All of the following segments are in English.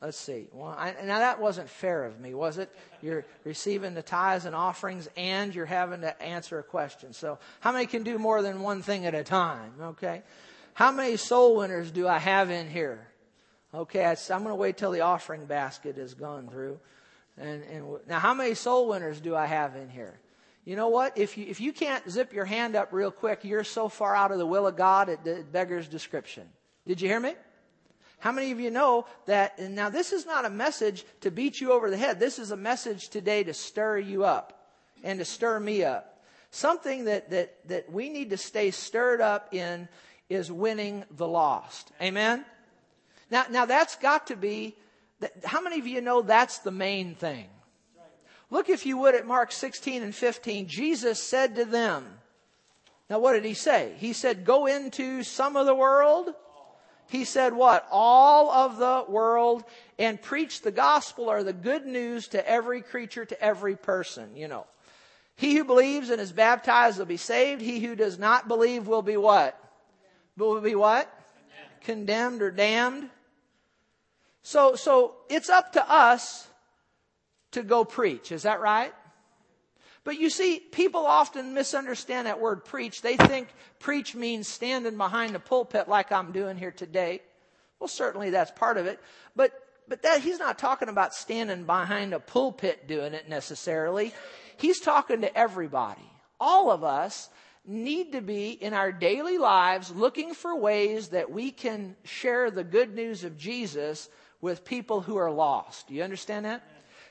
Let's see. Well, I, now that wasn't fair of me, was it? You're receiving the tithes and offerings and you're having to answer a question. So how many can do more than one thing at a time? Okay. How many soul winners do I have in here? Okay. I, I'm going to wait till the offering basket is gone through. And, and now how many soul winners do I have in here? You know what? If you, if you can't zip your hand up real quick, you're so far out of the will of God, it, it beggars description. Did you hear me? How many of you know that? And now, this is not a message to beat you over the head. This is a message today to stir you up and to stir me up. Something that, that, that we need to stay stirred up in is winning the lost. Amen? Now, now that's got to be, how many of you know that's the main thing? Look, if you would, at Mark 16 and 15. Jesus said to them, Now, what did he say? He said, Go into some of the world. He said, What? All of the world and preach the gospel or the good news to every creature, to every person, you know. He who believes and is baptized will be saved. He who does not believe will be what? Will be what? Condemned, Condemned or damned. So, so it's up to us to go preach. Is that right? But you see, people often misunderstand that word preach. They think preach means standing behind the pulpit like I'm doing here today. Well, certainly that's part of it. But, but that, he's not talking about standing behind a pulpit doing it necessarily. He's talking to everybody. All of us need to be in our daily lives looking for ways that we can share the good news of Jesus with people who are lost. Do you understand that?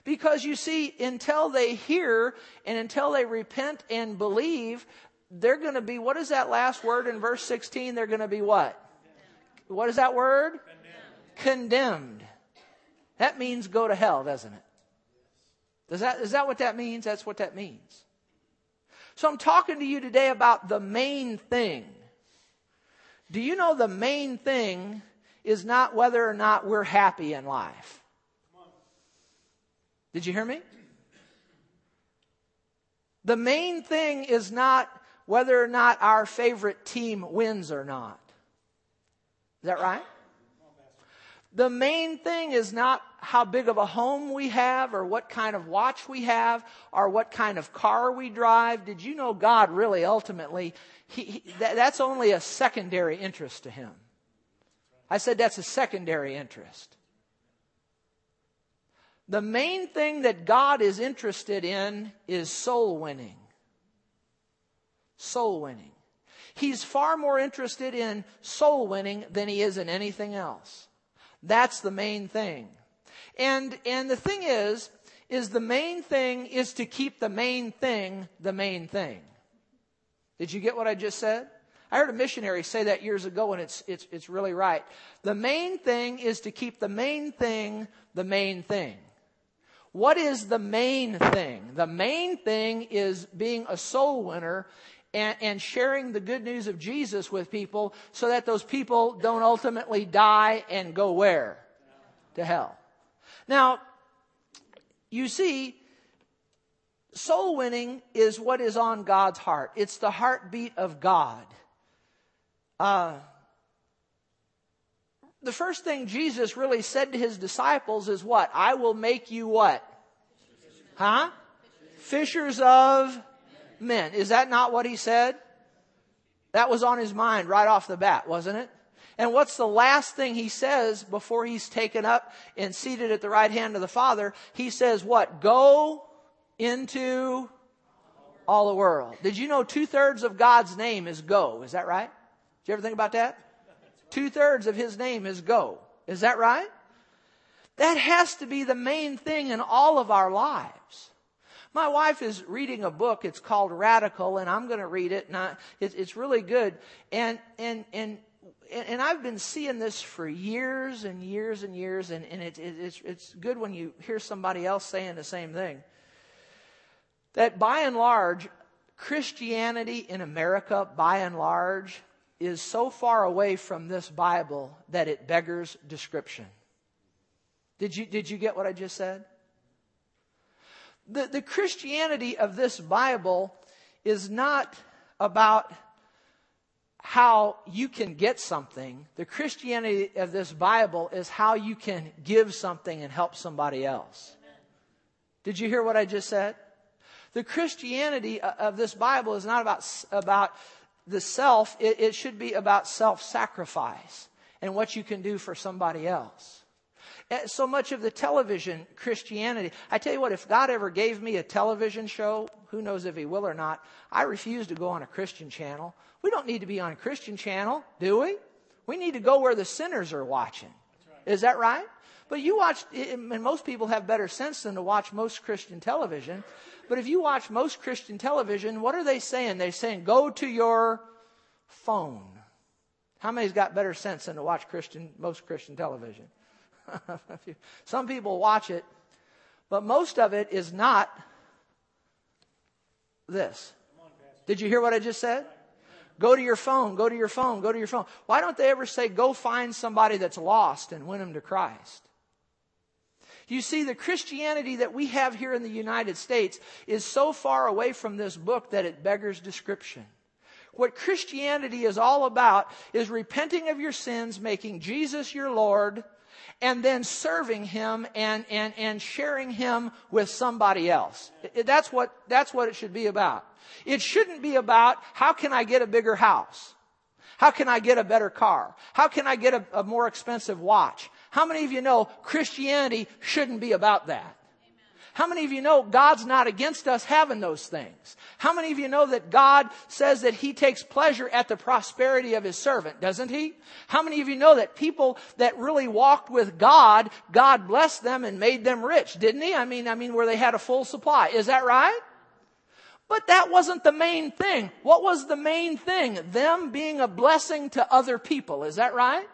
Because you see, until they hear and until they repent and believe, they're going to be, what is that last word in verse 16? They're going to be what? What is that word? Condemned. Condemned. That means go to hell, doesn't it? Does that, is that what that means? That's what that means. So I'm talking to you today about the main thing. Do you know the main thing is not whether or not we're happy in life? Did you hear me? The main thing is not whether or not our favorite team wins or not. Is that right? The main thing is not how big of a home we have or what kind of watch we have or what kind of car we drive. Did you know God really ultimately, he, he, that, that's only a secondary interest to him. I said that's a secondary interest. The main thing that God is interested in is soul winning. Soul winning. He's far more interested in soul winning than he is in anything else. That's the main thing. And, and the thing is, is the main thing is to keep the main thing the main thing. Did you get what I just said? I heard a missionary say that years ago and it's, it's, it's really right. The main thing is to keep the main thing the main thing. What is the main thing? The main thing is being a soul winner and, and, sharing the good news of Jesus with people so that those people don't ultimately die and go where? To hell. Now, you see, soul winning is what is on God's heart. It's the heartbeat of God. Uh, the first thing Jesus really said to his disciples is what? I will make you what? Huh? Fishers of men. Is that not what he said? That was on his mind right off the bat, wasn't it? And what's the last thing he says before he's taken up and seated at the right hand of the Father? He says, what? Go into all the world. Did you know two thirds of God's name is go? Is that right? Did you ever think about that? Two thirds of his name is go. Is that right? That has to be the main thing in all of our lives. My wife is reading a book. It's called Radical, and I'm going to read it. And I, it, it's really good. And and and and I've been seeing this for years and years and years. And and it, it, it's it's good when you hear somebody else saying the same thing. That by and large, Christianity in America, by and large, is so far away from this Bible that it beggars description. Did you, did you get what I just said? The, the Christianity of this Bible is not about how you can get something. The Christianity of this Bible is how you can give something and help somebody else. Did you hear what I just said? The Christianity of this Bible is not about, about the self, it, it should be about self sacrifice and what you can do for somebody else. Eh, so much of the television Christianity, I tell you what, if God ever gave me a television show, who knows if He will or not, I refuse to go on a Christian channel. We don't need to be on a Christian channel, do we? We need to go where the sinners are watching. Right. Is that right? But you watch, and most people have better sense than to watch most Christian television. But if you watch most Christian television, what are they saying? They're saying, go to your phone. How many's got better sense than to watch Christian, most Christian television? Some people watch it, but most of it is not this. Did you hear what I just said? Go to your phone, go to your phone, go to your phone. Why don't they ever say, go find somebody that's lost and win them to Christ? You see, the Christianity that we have here in the United States is so far away from this book that it beggars description. What Christianity is all about is repenting of your sins, making Jesus your Lord, and then serving Him and, and, and sharing Him with somebody else. That's what, that's what it should be about. It shouldn't be about how can I get a bigger house? How can I get a better car? How can I get a, a more expensive watch? How many of you know Christianity shouldn't be about that? How many of you know God's not against us having those things? How many of you know that God says that He takes pleasure at the prosperity of His servant, doesn't He? How many of you know that people that really walked with God, God blessed them and made them rich, didn't He? I mean, I mean, where they had a full supply. Is that right? But that wasn't the main thing. What was the main thing? Them being a blessing to other people. Is that right?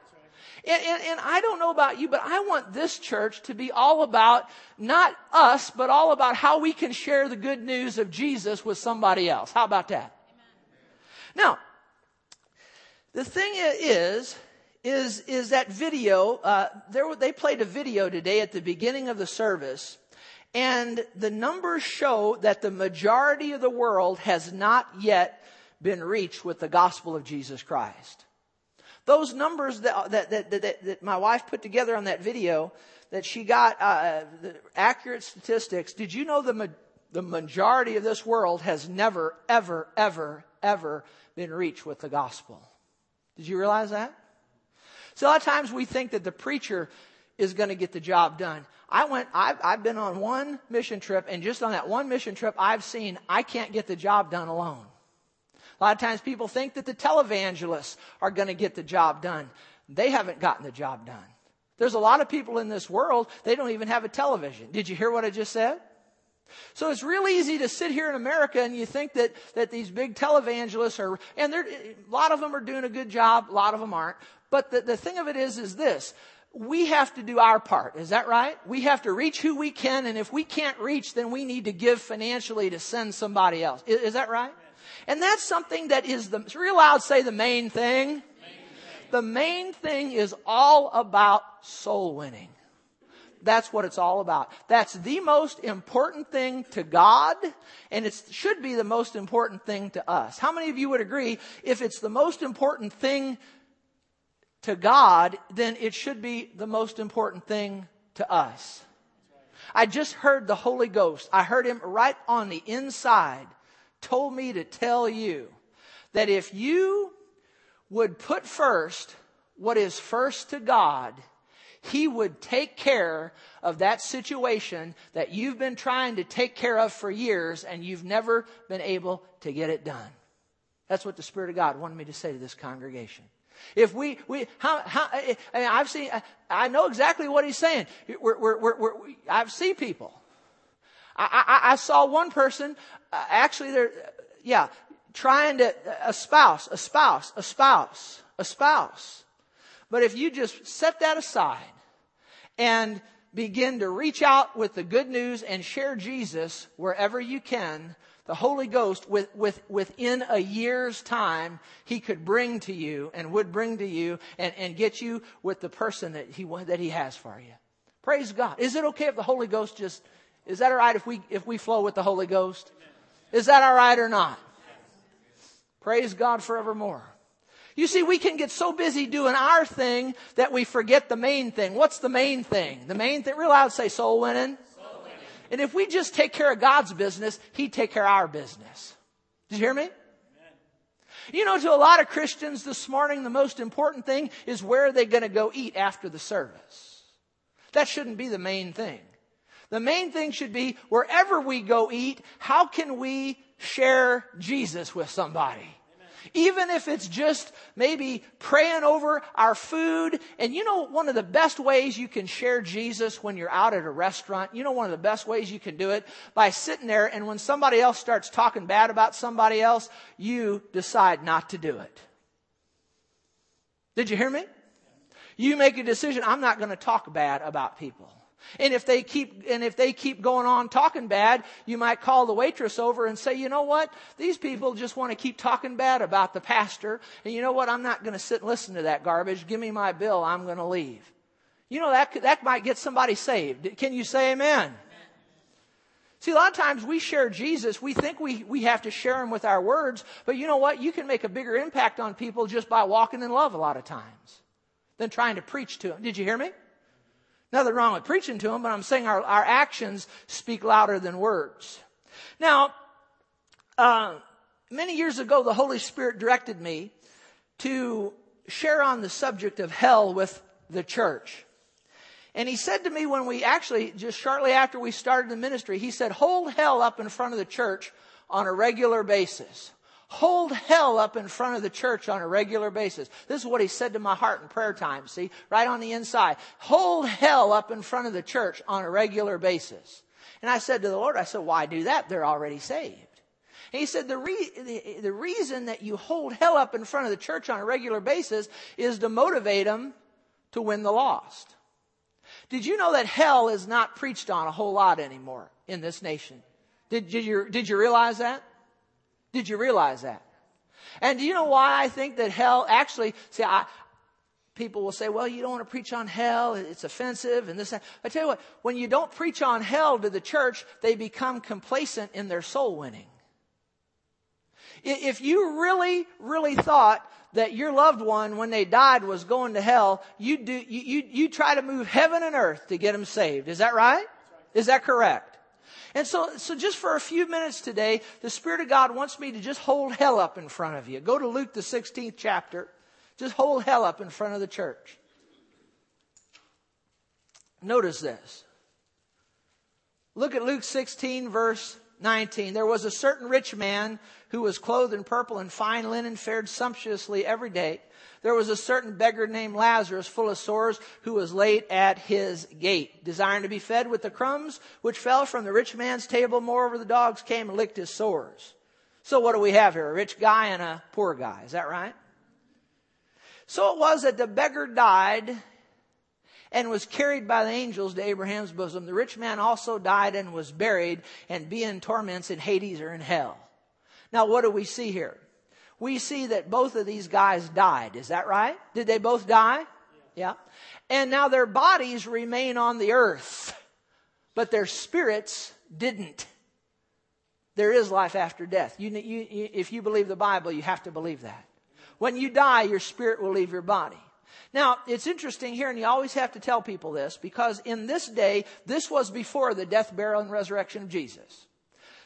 And, and, and, I don't know about you, but I want this church to be all about not us, but all about how we can share the good news of Jesus with somebody else. How about that? Now, the thing is, is, is that video, uh, there, they played a video today at the beginning of the service, and the numbers show that the majority of the world has not yet been reached with the gospel of Jesus Christ. Those numbers that, that, that, that, that my wife put together on that video, that she got uh, accurate statistics, did you know the, ma- the majority of this world has never, ever, ever, ever been reached with the gospel? Did you realize that? So a lot of times we think that the preacher is going to get the job done. I went, I've, I've been on one mission trip, and just on that one mission trip, I've seen I can't get the job done alone. A lot of times people think that the televangelists are going to get the job done. They haven't gotten the job done. There's a lot of people in this world, they don't even have a television. Did you hear what I just said? So it's real easy to sit here in America and you think that, that these big televangelists are, and a lot of them are doing a good job, a lot of them aren't. But the, the thing of it is, is this. We have to do our part. Is that right? We have to reach who we can, and if we can't reach, then we need to give financially to send somebody else. Is, is that right? And that's something that is the, real loud say the main thing. The main thing is all about soul winning. That's what it's all about. That's the most important thing to God, and it should be the most important thing to us. How many of you would agree if it's the most important thing to God, then it should be the most important thing to us? I just heard the Holy Ghost. I heard him right on the inside told me to tell you that if you would put first what is first to God, He would take care of that situation that you've been trying to take care of for years and you've never been able to get it done. That's what the Spirit of God wanted me to say to this congregation. If we, we, how, how, I mean, I've seen, I know exactly what he's saying. We're, we're, we're, I've seen people I, I, I saw one person, uh, actually, they're, yeah, trying to, a spouse, a spouse, a spouse, a spouse. But if you just set that aside and begin to reach out with the good news and share Jesus wherever you can, the Holy Ghost, with, with, within a year's time, He could bring to you and would bring to you and, and get you with the person that He, that he has for you. Praise God. Is it okay if the Holy Ghost just is that all right if we, if we flow with the Holy Ghost? Is that all right or not? Praise God forevermore. You see, we can get so busy doing our thing that we forget the main thing. What's the main thing? The main thing, real loud say soul winning. Soul winning. And if we just take care of God's business, He'd take care of our business. Did you hear me? Amen. You know, to a lot of Christians this morning, the most important thing is where are they going to go eat after the service. That shouldn't be the main thing. The main thing should be wherever we go eat, how can we share Jesus with somebody? Even if it's just maybe praying over our food. And you know, one of the best ways you can share Jesus when you're out at a restaurant, you know, one of the best ways you can do it by sitting there and when somebody else starts talking bad about somebody else, you decide not to do it. Did you hear me? You make a decision, I'm not going to talk bad about people. And if they keep, and if they keep going on talking bad, you might call the waitress over and say, you know what? These people just want to keep talking bad about the pastor. And you know what? I'm not going to sit and listen to that garbage. Give me my bill. I'm going to leave. You know, that, that might get somebody saved. Can you say amen? See, a lot of times we share Jesus. We think we, we have to share him with our words. But you know what? You can make a bigger impact on people just by walking in love a lot of times than trying to preach to them. Did you hear me? Nothing wrong with preaching to them, but I'm saying our, our actions speak louder than words. Now, uh, many years ago, the Holy Spirit directed me to share on the subject of hell with the church. And he said to me when we actually, just shortly after we started the ministry, he said, hold hell up in front of the church on a regular basis hold hell up in front of the church on a regular basis. This is what he said to my heart in prayer time, see, right on the inside. Hold hell up in front of the church on a regular basis. And I said to the Lord, I said, why do that? They're already saved. And he said, the, re- the, the reason that you hold hell up in front of the church on a regular basis is to motivate them to win the lost. Did you know that hell is not preached on a whole lot anymore in this nation? Did, did, you, did you realize that? Did you realize that? And do you know why I think that hell actually, see, I, people will say, well, you don't want to preach on hell. It's offensive and this. I tell you what, when you don't preach on hell to the church, they become complacent in their soul winning. If you really, really thought that your loved one, when they died, was going to hell, you do, you, you, you try to move heaven and earth to get them saved. Is that right? Is that correct? And so, so just for a few minutes today, the Spirit of God wants me to just hold hell up in front of you. Go to Luke, the 16th chapter. Just hold hell up in front of the church. Notice this. Look at Luke 16, verse 19. There was a certain rich man who was clothed in purple and fine linen, fared sumptuously every day there was a certain beggar named Lazarus, full of sores, who was laid at his gate, desiring to be fed with the crumbs which fell from the rich man's table. Moreover, the dogs came and licked his sores. So what do we have here? A rich guy and a poor guy. Is that right? So it was that the beggar died and was carried by the angels to Abraham's bosom. The rich man also died and was buried and be in torments in Hades or in hell. Now what do we see here? we see that both of these guys died. Is that right? Did they both die? Yeah. And now their bodies remain on the earth, but their spirits didn't. There is life after death. You, you, if you believe the Bible, you have to believe that. When you die, your spirit will leave your body. Now, it's interesting here, and you always have to tell people this, because in this day, this was before the death, burial, and resurrection of Jesus.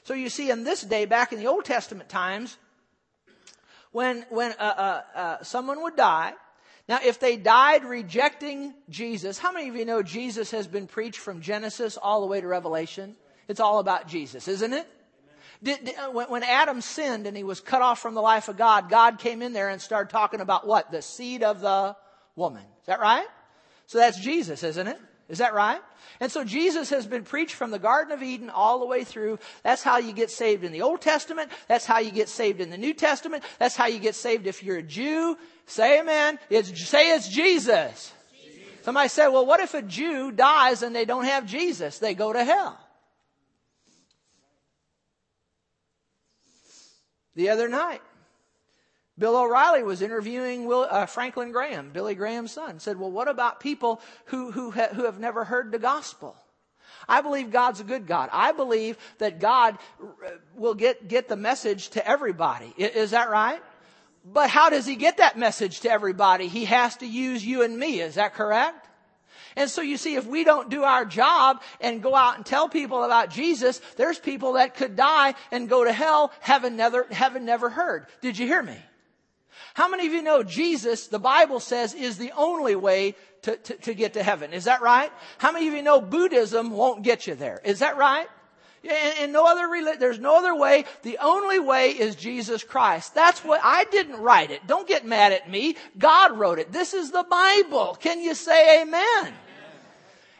So you see, in this day, back in the Old Testament times, when, when uh, uh, uh, someone would die, now if they died rejecting Jesus, how many of you know Jesus has been preached from Genesis all the way to Revelation? It's all about Jesus, isn't it? Did, did, uh, when, when Adam sinned and he was cut off from the life of God, God came in there and started talking about what? The seed of the woman. Is that right? So that's Jesus, isn't it? Is that right? And so Jesus has been preached from the Garden of Eden all the way through. That's how you get saved in the Old Testament. That's how you get saved in the New Testament. That's how you get saved if you're a Jew. Say amen. It's, say it's Jesus. Jesus. Somebody said, well, what if a Jew dies and they don't have Jesus? They go to hell. The other night, Bill O'Reilly was interviewing Will, uh, Franklin Graham, Billy Graham's son. Said, "Well, what about people who who ha- who have never heard the gospel?" I believe God's a good God. I believe that God uh, will get get the message to everybody. Is that right? But how does he get that message to everybody? He has to use you and me. Is that correct? And so you see, if we don't do our job and go out and tell people about Jesus, there's people that could die and go to hell, heaven never, heaven never heard. Did you hear me? How many of you know Jesus, the Bible says, is the only way to, to, to get to heaven? Is that right? How many of you know Buddhism won't get you there? Is that right? And, and no other, there's no other way. The only way is Jesus Christ. That's what, I didn't write it. Don't get mad at me. God wrote it. This is the Bible. Can you say amen?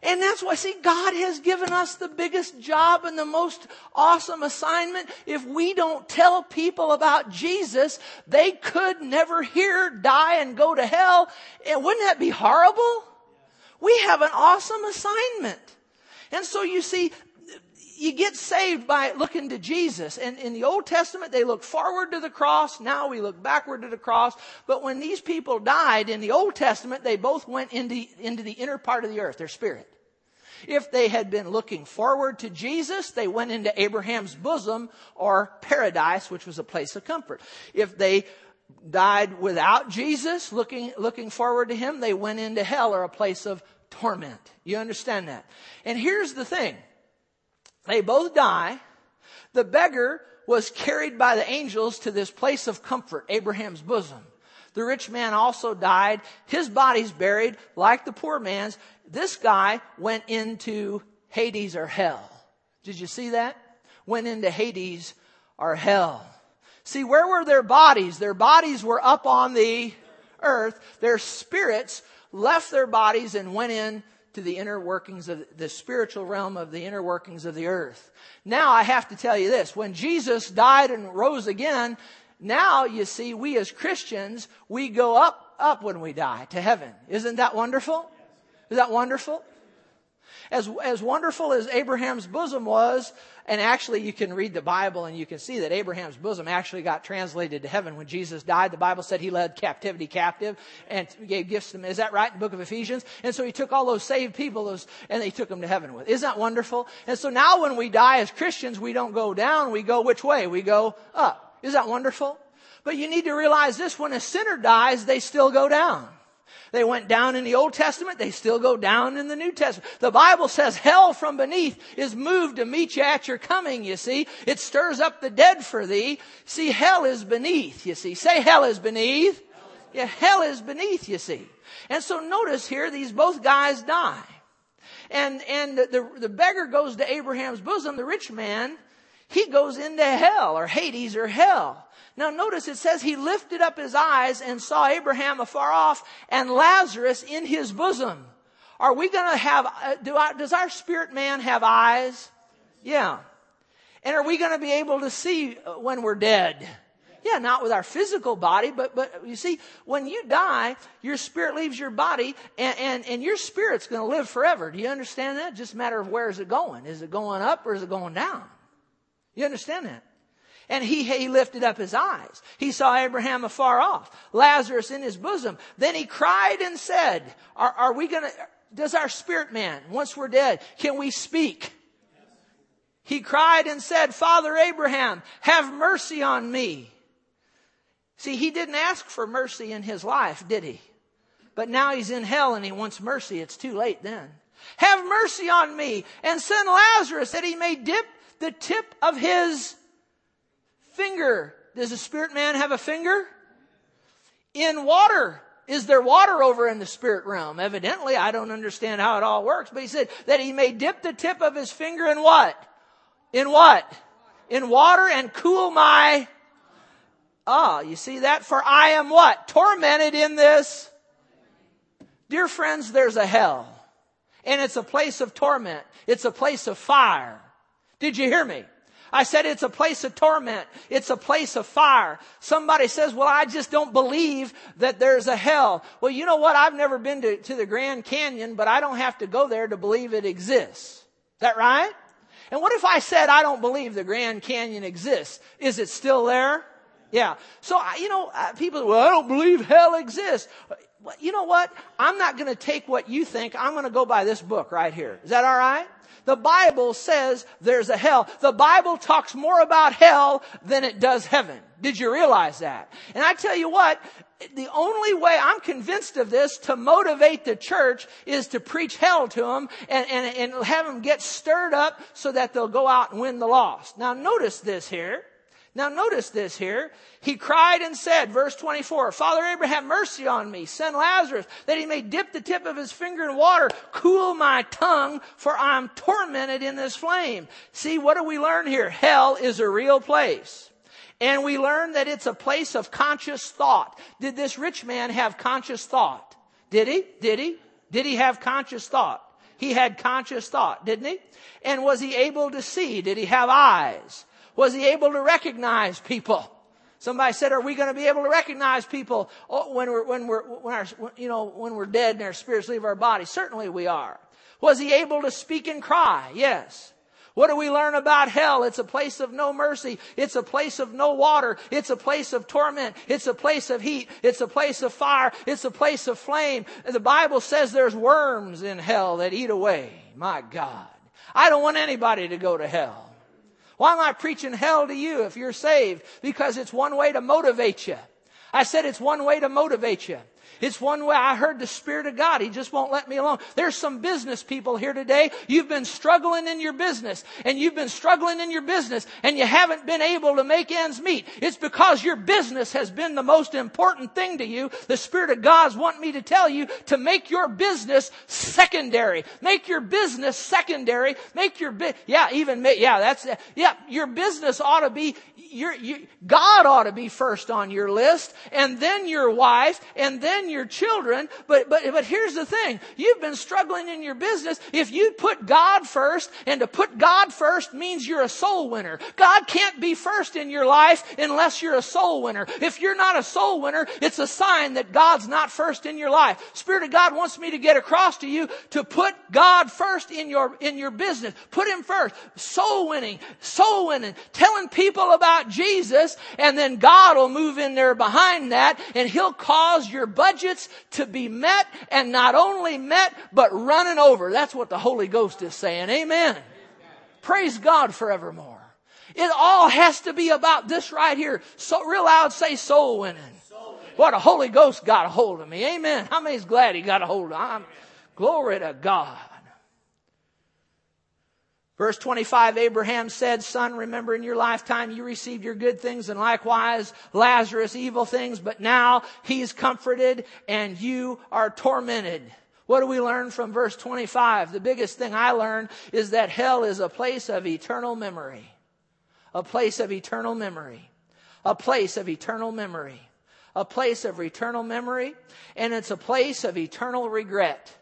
And that's why, see, God has given us the biggest job and the most awesome assignment. If we don't tell people about Jesus, they could never hear, die, and go to hell. And wouldn't that be horrible? We have an awesome assignment. And so you see, you get saved by looking to Jesus. And in the Old Testament, they look forward to the cross. Now we look backward to the cross. But when these people died in the Old Testament, they both went into, into the inner part of the earth, their spirit. If they had been looking forward to Jesus, they went into Abraham's bosom or paradise, which was a place of comfort. If they died without Jesus, looking, looking forward to him, they went into hell or a place of torment. You understand that? And here's the thing. They both die. The beggar was carried by the angels to this place of comfort, Abraham's bosom. The rich man also died. His body's buried like the poor man's. This guy went into Hades or hell. Did you see that? Went into Hades or hell. See, where were their bodies? Their bodies were up on the earth. Their spirits left their bodies and went in to the inner workings of the spiritual realm of the inner workings of the earth. Now I have to tell you this. When Jesus died and rose again, now you see, we as Christians, we go up, up when we die to heaven. Isn't that wonderful? Is that wonderful? As, as wonderful as Abraham's bosom was, and actually you can read the Bible and you can see that Abraham's bosom actually got translated to heaven. When Jesus died, the Bible said he led captivity captive and gave gifts to them. Is that right? In the book of Ephesians? And so he took all those saved people those, and he took them to heaven with. Isn't that wonderful? And so now when we die as Christians, we don't go down, we go which way? We go up. Is that wonderful? But you need to realize this, when a sinner dies, they still go down. They went down in the Old Testament. They still go down in the New Testament. The Bible says hell from beneath is moved to meet you at your coming, you see. It stirs up the dead for thee. See, hell is beneath, you see. Say hell is beneath. Yeah, hell is beneath, you see. And so notice here, these both guys die. And, and the, the beggar goes to Abraham's bosom. The rich man, he goes into hell or Hades or hell. Now notice it says he lifted up his eyes and saw Abraham afar off and Lazarus in his bosom. Are we going to have, uh, do I, does our spirit man have eyes? Yeah. And are we going to be able to see uh, when we're dead? Yeah, not with our physical body, but, but you see, when you die, your spirit leaves your body and, and, and your spirit's going to live forever. Do you understand that? Just a matter of where is it going? Is it going up or is it going down? You understand that? And he, he lifted up his eyes. He saw Abraham afar off, Lazarus in his bosom. Then he cried and said, are, are we gonna, does our spirit man, once we're dead, can we speak? He cried and said, Father Abraham, have mercy on me. See, he didn't ask for mercy in his life, did he? But now he's in hell and he wants mercy. It's too late then. Have mercy on me and send Lazarus that he may dip the tip of his finger. Does a spirit man have a finger? In water. Is there water over in the spirit realm? Evidently, I don't understand how it all works, but he said that he may dip the tip of his finger in what? In what? In water and cool my, ah, you see that? For I am what? Tormented in this. Dear friends, there's a hell. And it's a place of torment. It's a place of fire. Did you hear me? I said it's a place of torment. It's a place of fire. Somebody says, well, I just don't believe that there's a hell. Well, you know what? I've never been to, to the Grand Canyon, but I don't have to go there to believe it exists. Is that right? And what if I said I don't believe the Grand Canyon exists? Is it still there? Yeah. So, you know, uh, people, well, I don't believe hell exists. You know what? I'm not going to take what you think. I'm going to go by this book right here. Is that all right? The Bible says there's a hell. The Bible talks more about hell than it does heaven. Did you realize that? And I tell you what, the only way I'm convinced of this to motivate the church is to preach hell to them and, and, and have them get stirred up so that they'll go out and win the lost. Now notice this here. Now notice this here. He cried and said, verse 24, Father Abraham, mercy on me. Send Lazarus that he may dip the tip of his finger in water, cool my tongue, for I'm tormented in this flame. See, what do we learn here? Hell is a real place. And we learn that it's a place of conscious thought. Did this rich man have conscious thought? Did he? Did he? Did he have conscious thought? He had conscious thought, didn't he? And was he able to see? Did he have eyes? Was he able to recognize people? Somebody said, "Are we going to be able to recognize people oh, when we're when we're when our you know when we're dead and our spirits leave our body?" Certainly, we are. Was he able to speak and cry? Yes. What do we learn about hell? It's a place of no mercy. It's a place of no water. It's a place of torment. It's a place of heat. It's a place of fire. It's a place of flame. The Bible says there's worms in hell that eat away. My God. I don't want anybody to go to hell. Why am I preaching hell to you if you're saved? Because it's one way to motivate you. I said it's one way to motivate you. It's one way I heard the Spirit of God. He just won't let me alone. There's some business people here today. You've been struggling in your business and you've been struggling in your business and you haven't been able to make ends meet. It's because your business has been the most important thing to you. The Spirit of God's wanting me to tell you to make your business secondary. Make your business secondary. Make your, bi- yeah, even, yeah, that's, yeah, your business ought to be you, God ought to be first on your list, and then your wife, and then your children. But, but, but here's the thing. You've been struggling in your business. If you put God first, and to put God first means you're a soul winner. God can't be first in your life unless you're a soul winner. If you're not a soul winner, it's a sign that God's not first in your life. Spirit of God wants me to get across to you to put God first in your, in your business. Put Him first. Soul winning, soul winning, telling people about about Jesus and then God will move in there behind that and He'll cause your budgets to be met and not only met, but running over. That's what the Holy Ghost is saying. Amen. Praise God forevermore. It all has to be about this right here. So real loud say soul winning. What a Holy Ghost got a hold of me. Amen. How many's glad he got a hold of me? Glory to God. Verse 25, Abraham said, Son, remember in your lifetime you received your good things and likewise Lazarus evil things, but now he's comforted and you are tormented. What do we learn from verse 25? The biggest thing I learned is that hell is a place of eternal memory. A place of eternal memory. A place of eternal memory. A place of eternal memory. And it's a place of eternal regret.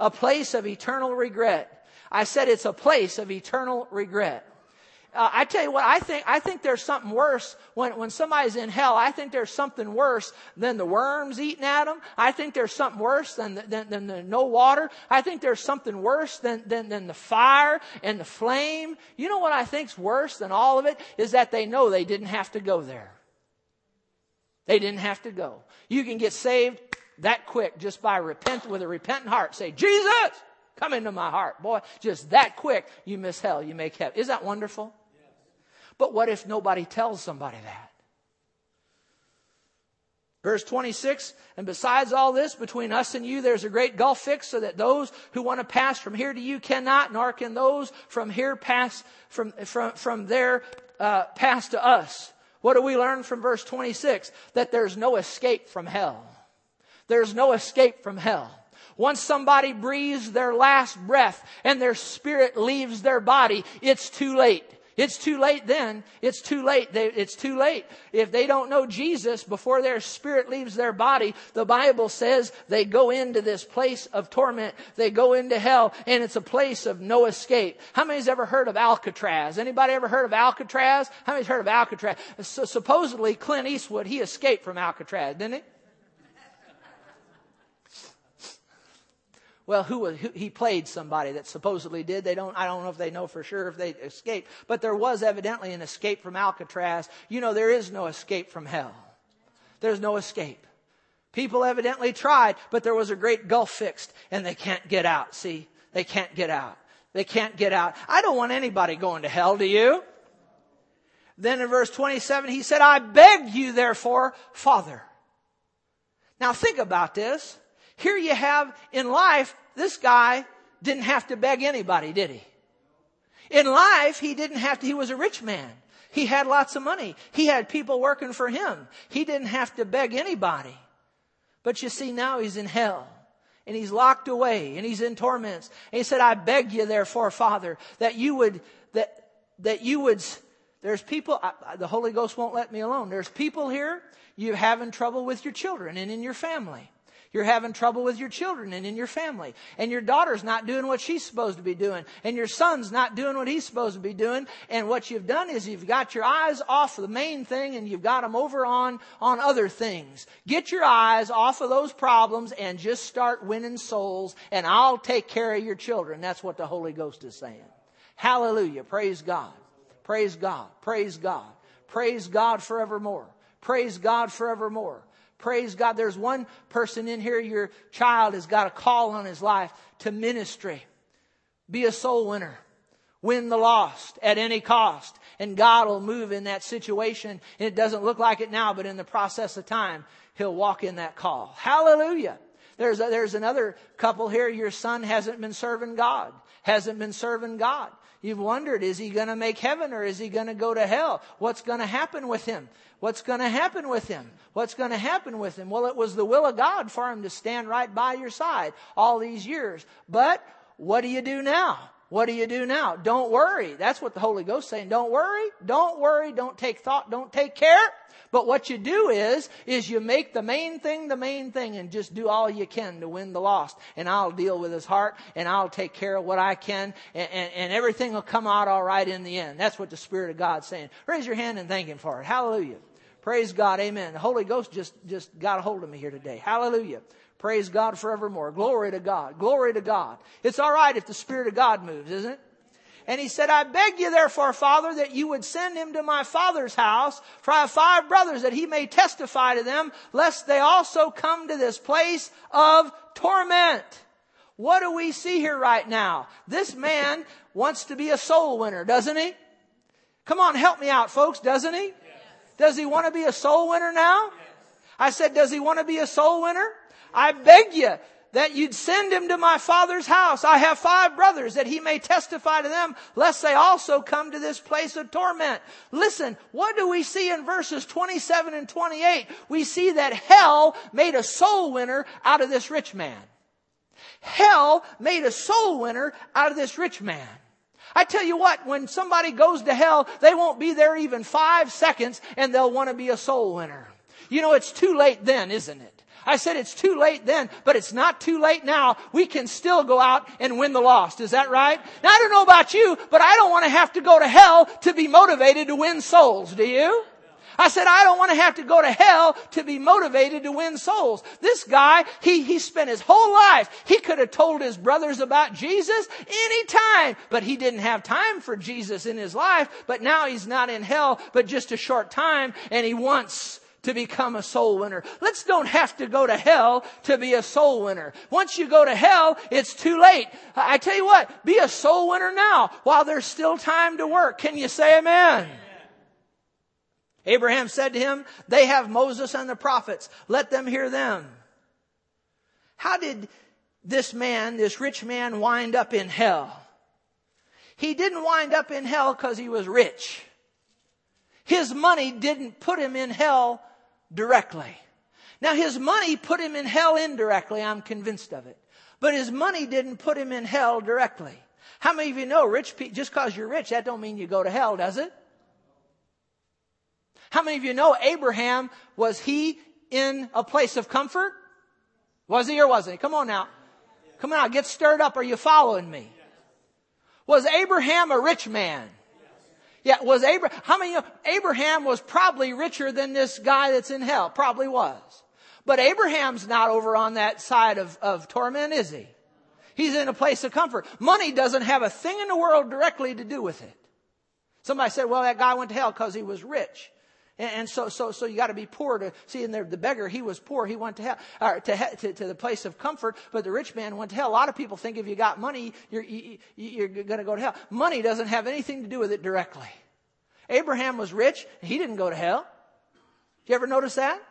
A place of eternal regret. I said it's a place of eternal regret. Uh, I tell you what, I think, I think there's something worse when, when somebody's in hell. I think there's something worse than the worms eating at them. I think there's something worse than, the, than, than the no water. I think there's something worse than, than, than the fire and the flame. You know what I think's worse than all of it? Is that they know they didn't have to go there. They didn't have to go. You can get saved that quick just by repent with a repentant heart. Say, Jesus! Come into my heart. Boy, just that quick, you miss hell, you make heaven. Is that wonderful? Yes. But what if nobody tells somebody that? Verse 26, and besides all this, between us and you, there's a great gulf fixed, so that those who want to pass from here to you cannot, nor can those from here pass from, from, from there uh, pass to us. What do we learn from verse 26? That there's no escape from hell. There's no escape from hell. Once somebody breathes their last breath and their spirit leaves their body, it's too late. It's too late then. It's too late. They, it's too late. If they don't know Jesus before their spirit leaves their body, the Bible says they go into this place of torment. They go into hell and it's a place of no escape. How many's ever heard of Alcatraz? Anybody ever heard of Alcatraz? How many's heard of Alcatraz? So supposedly Clint Eastwood, he escaped from Alcatraz, didn't he? Well, who was, who, he played somebody that supposedly did. They don't, I don't know if they know for sure if they escaped, but there was evidently an escape from Alcatraz. You know, there is no escape from hell. There's no escape. People evidently tried, but there was a great gulf fixed and they can't get out. See, they can't get out. They can't get out. I don't want anybody going to hell, do you? Then in verse 27, he said, I beg you therefore, Father. Now think about this. Here you have in life, this guy didn't have to beg anybody, did he? In life, he didn't have to, he was a rich man. He had lots of money. He had people working for him. He didn't have to beg anybody. But you see, now he's in hell. And he's locked away and he's in torments. And he said, I beg you therefore, Father, that you would, that, that you would, there's people, I, the Holy Ghost won't let me alone. There's people here, you're having trouble with your children and in your family. You're having trouble with your children and in your family. And your daughter's not doing what she's supposed to be doing. And your son's not doing what he's supposed to be doing. And what you've done is you've got your eyes off the main thing and you've got them over on, on other things. Get your eyes off of those problems and just start winning souls and I'll take care of your children. That's what the Holy Ghost is saying. Hallelujah. Praise God. Praise God. Praise God. Praise God forevermore. Praise God forevermore. Praise God. There's one person in here, your child has got a call on his life to ministry. Be a soul winner. Win the lost at any cost. And God will move in that situation. And it doesn't look like it now, but in the process of time, He'll walk in that call. Hallelujah. There's, a, there's another couple here. Your son hasn't been serving God. Hasn't been serving God. You've wondered, is he going to make heaven or is he going to go to hell? What's going to happen with him? What's going to happen with him? What's going to happen with him? Well, it was the will of God for him to stand right by your side all these years. But what do you do now? What do you do now? Don't worry. That's what the Holy Ghost saying. Don't worry. Don't worry. Don't take thought. Don't take care. But what you do is, is you make the main thing the main thing and just do all you can to win the lost. And I'll deal with his heart and I'll take care of what I can and, and, and everything will come out all right in the end. That's what the Spirit of God's saying. Raise your hand and thank Him for it. Hallelujah. Praise God. Amen. The Holy Ghost just, just got a hold of me here today. Hallelujah. Praise God forevermore. Glory to God. Glory to God. It's all right if the Spirit of God moves, isn't it? And he said, I beg you therefore, Father, that you would send him to my father's house, for I have five brothers, that he may testify to them, lest they also come to this place of torment. What do we see here right now? This man wants to be a soul winner, doesn't he? Come on, help me out, folks, doesn't he? Does he want to be a soul winner now? I said, does he want to be a soul winner? I beg you that you'd send him to my father's house. I have five brothers that he may testify to them, lest they also come to this place of torment. Listen, what do we see in verses 27 and 28? We see that hell made a soul winner out of this rich man. Hell made a soul winner out of this rich man. I tell you what, when somebody goes to hell, they won't be there even five seconds and they'll want to be a soul winner. You know, it's too late then, isn't it? I said it's too late then, but it's not too late now. We can still go out and win the lost. Is that right? Now I don't know about you, but I don't want to have to go to hell to be motivated to win souls. Do you? I said, I don't want to have to go to hell to be motivated to win souls. This guy, he, he spent his whole life, he could have told his brothers about Jesus anytime, but he didn't have time for Jesus in his life, but now he's not in hell, but just a short time, and he wants to become a soul winner. Let's don't have to go to hell to be a soul winner. Once you go to hell, it's too late. I tell you what, be a soul winner now while there's still time to work. Can you say amen? Abraham said to him, They have Moses and the prophets. Let them hear them. How did this man, this rich man, wind up in hell? He didn't wind up in hell because he was rich. His money didn't put him in hell directly. Now, his money put him in hell indirectly, I'm convinced of it. But his money didn't put him in hell directly. How many of you know rich people, just because you're rich, that don't mean you go to hell, does it? How many of you know Abraham, was he in a place of comfort? Was he or wasn't he? Come on now. Come on, get stirred up. Are you following me? Was Abraham a rich man? Yeah, was Abraham, how many, Abraham was probably richer than this guy that's in hell. Probably was. But Abraham's not over on that side of, of torment, is he? He's in a place of comfort. Money doesn't have a thing in the world directly to do with it. Somebody said, well, that guy went to hell because he was rich. And, and, so, so, so you got to be poor to see in there. The beggar, he was poor. He went to hell, or to, to, to the place of comfort. But the rich man went to hell. A lot of people think if you got money, you're, you, you're going to go to hell. Money doesn't have anything to do with it directly. Abraham was rich. He didn't go to hell. Did you ever notice that?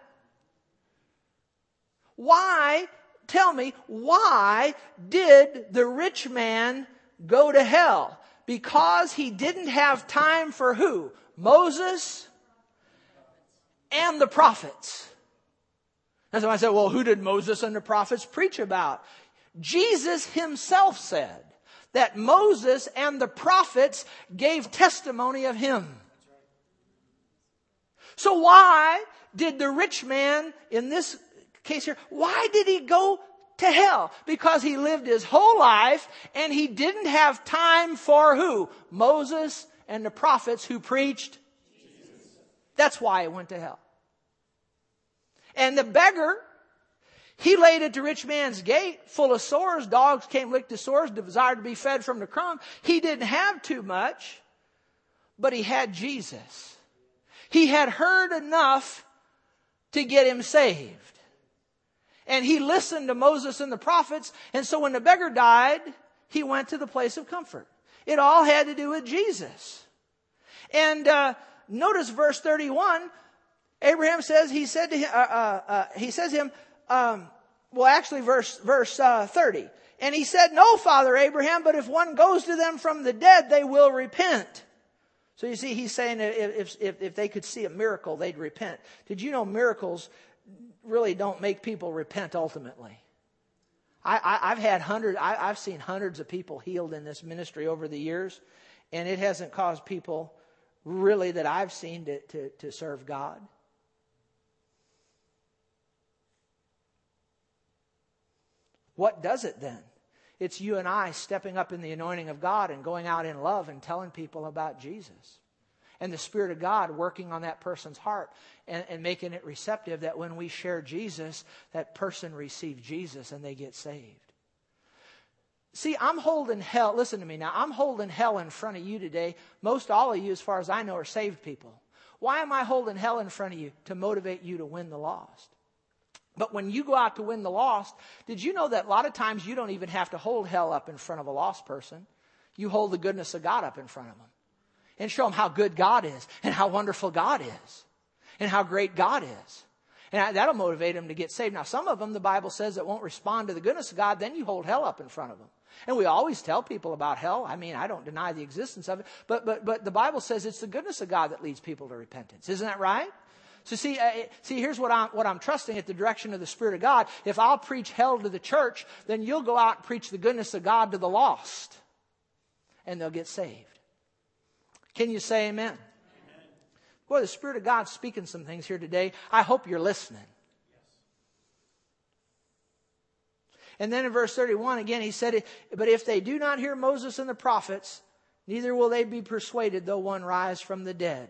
Why, tell me, why did the rich man go to hell? Because he didn't have time for who? Moses and the prophets. That's why I said, well, who did Moses and the prophets preach about? Jesus himself said that Moses and the prophets gave testimony of him. So why did the rich man in this case here, why did he go to hell? Because he lived his whole life and he didn't have time for who? Moses and the prophets who preached. That's why he went to hell. And the beggar, he laid at the rich man's gate full of sores. Dogs came, licked his sores, desired to be fed from the crumb. He didn't have too much, but he had Jesus. He had heard enough to get him saved. And he listened to Moses and the prophets. And so when the beggar died, he went to the place of comfort. It all had to do with Jesus. And uh, notice verse 31. Abraham says he said to him. Uh, uh, uh he says to him. Um, well, actually, verse verse uh, 30. And he said, "No, Father Abraham, but if one goes to them from the dead, they will repent." So you see, he's saying if, if, if they could see a miracle, they'd repent. Did you know miracles really don't make people repent ultimately? I, have had hundreds, I, I've seen hundreds of people healed in this ministry over the years, and it hasn't caused people really that I've seen to, to, to serve God. What does it then? It's you and I stepping up in the anointing of God and going out in love and telling people about Jesus. And the Spirit of God working on that person's heart and, and making it receptive that when we share Jesus, that person receives Jesus and they get saved. See, I'm holding hell, listen to me now, I'm holding hell in front of you today. Most all of you, as far as I know, are saved people. Why am I holding hell in front of you? To motivate you to win the lost. But when you go out to win the lost, did you know that a lot of times you don't even have to hold hell up in front of a lost person? You hold the goodness of God up in front of them and show them how good God is and how wonderful God is and how great God is. And that'll motivate them to get saved. Now, some of them, the Bible says, that won't respond to the goodness of God, then you hold hell up in front of them. And we always tell people about hell. I mean, I don't deny the existence of it, but, but, but the Bible says it's the goodness of God that leads people to repentance. Isn't that right? So see, uh, see, here's what I'm, what I'm trusting at the direction of the Spirit of God. If I'll preach hell to the church, then you'll go out and preach the goodness of God to the lost. And they'll get saved. Can you say amen? amen? Boy, the Spirit of God's speaking some things here today. I hope you're listening. And then in verse 31, again, he said, But if they do not hear Moses and the prophets, neither will they be persuaded, though one rise from the dead.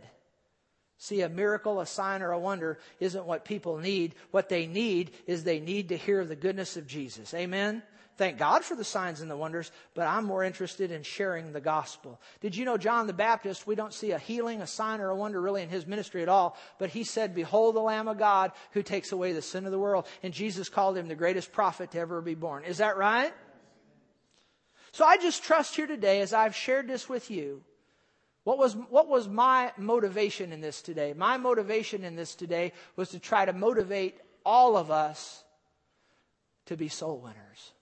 See, a miracle, a sign, or a wonder isn't what people need. What they need is they need to hear the goodness of Jesus. Amen? Thank God for the signs and the wonders, but I'm more interested in sharing the gospel. Did you know John the Baptist, we don't see a healing, a sign, or a wonder really in his ministry at all, but he said, Behold the Lamb of God who takes away the sin of the world. And Jesus called him the greatest prophet to ever be born. Is that right? So I just trust here today as I've shared this with you what was, what was my motivation in this today? My motivation in this today was to try to motivate all of us to be soul winners.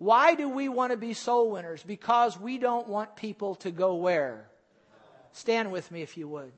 Why do we want to be soul winners? Because we don't want people to go where? Stand with me if you would.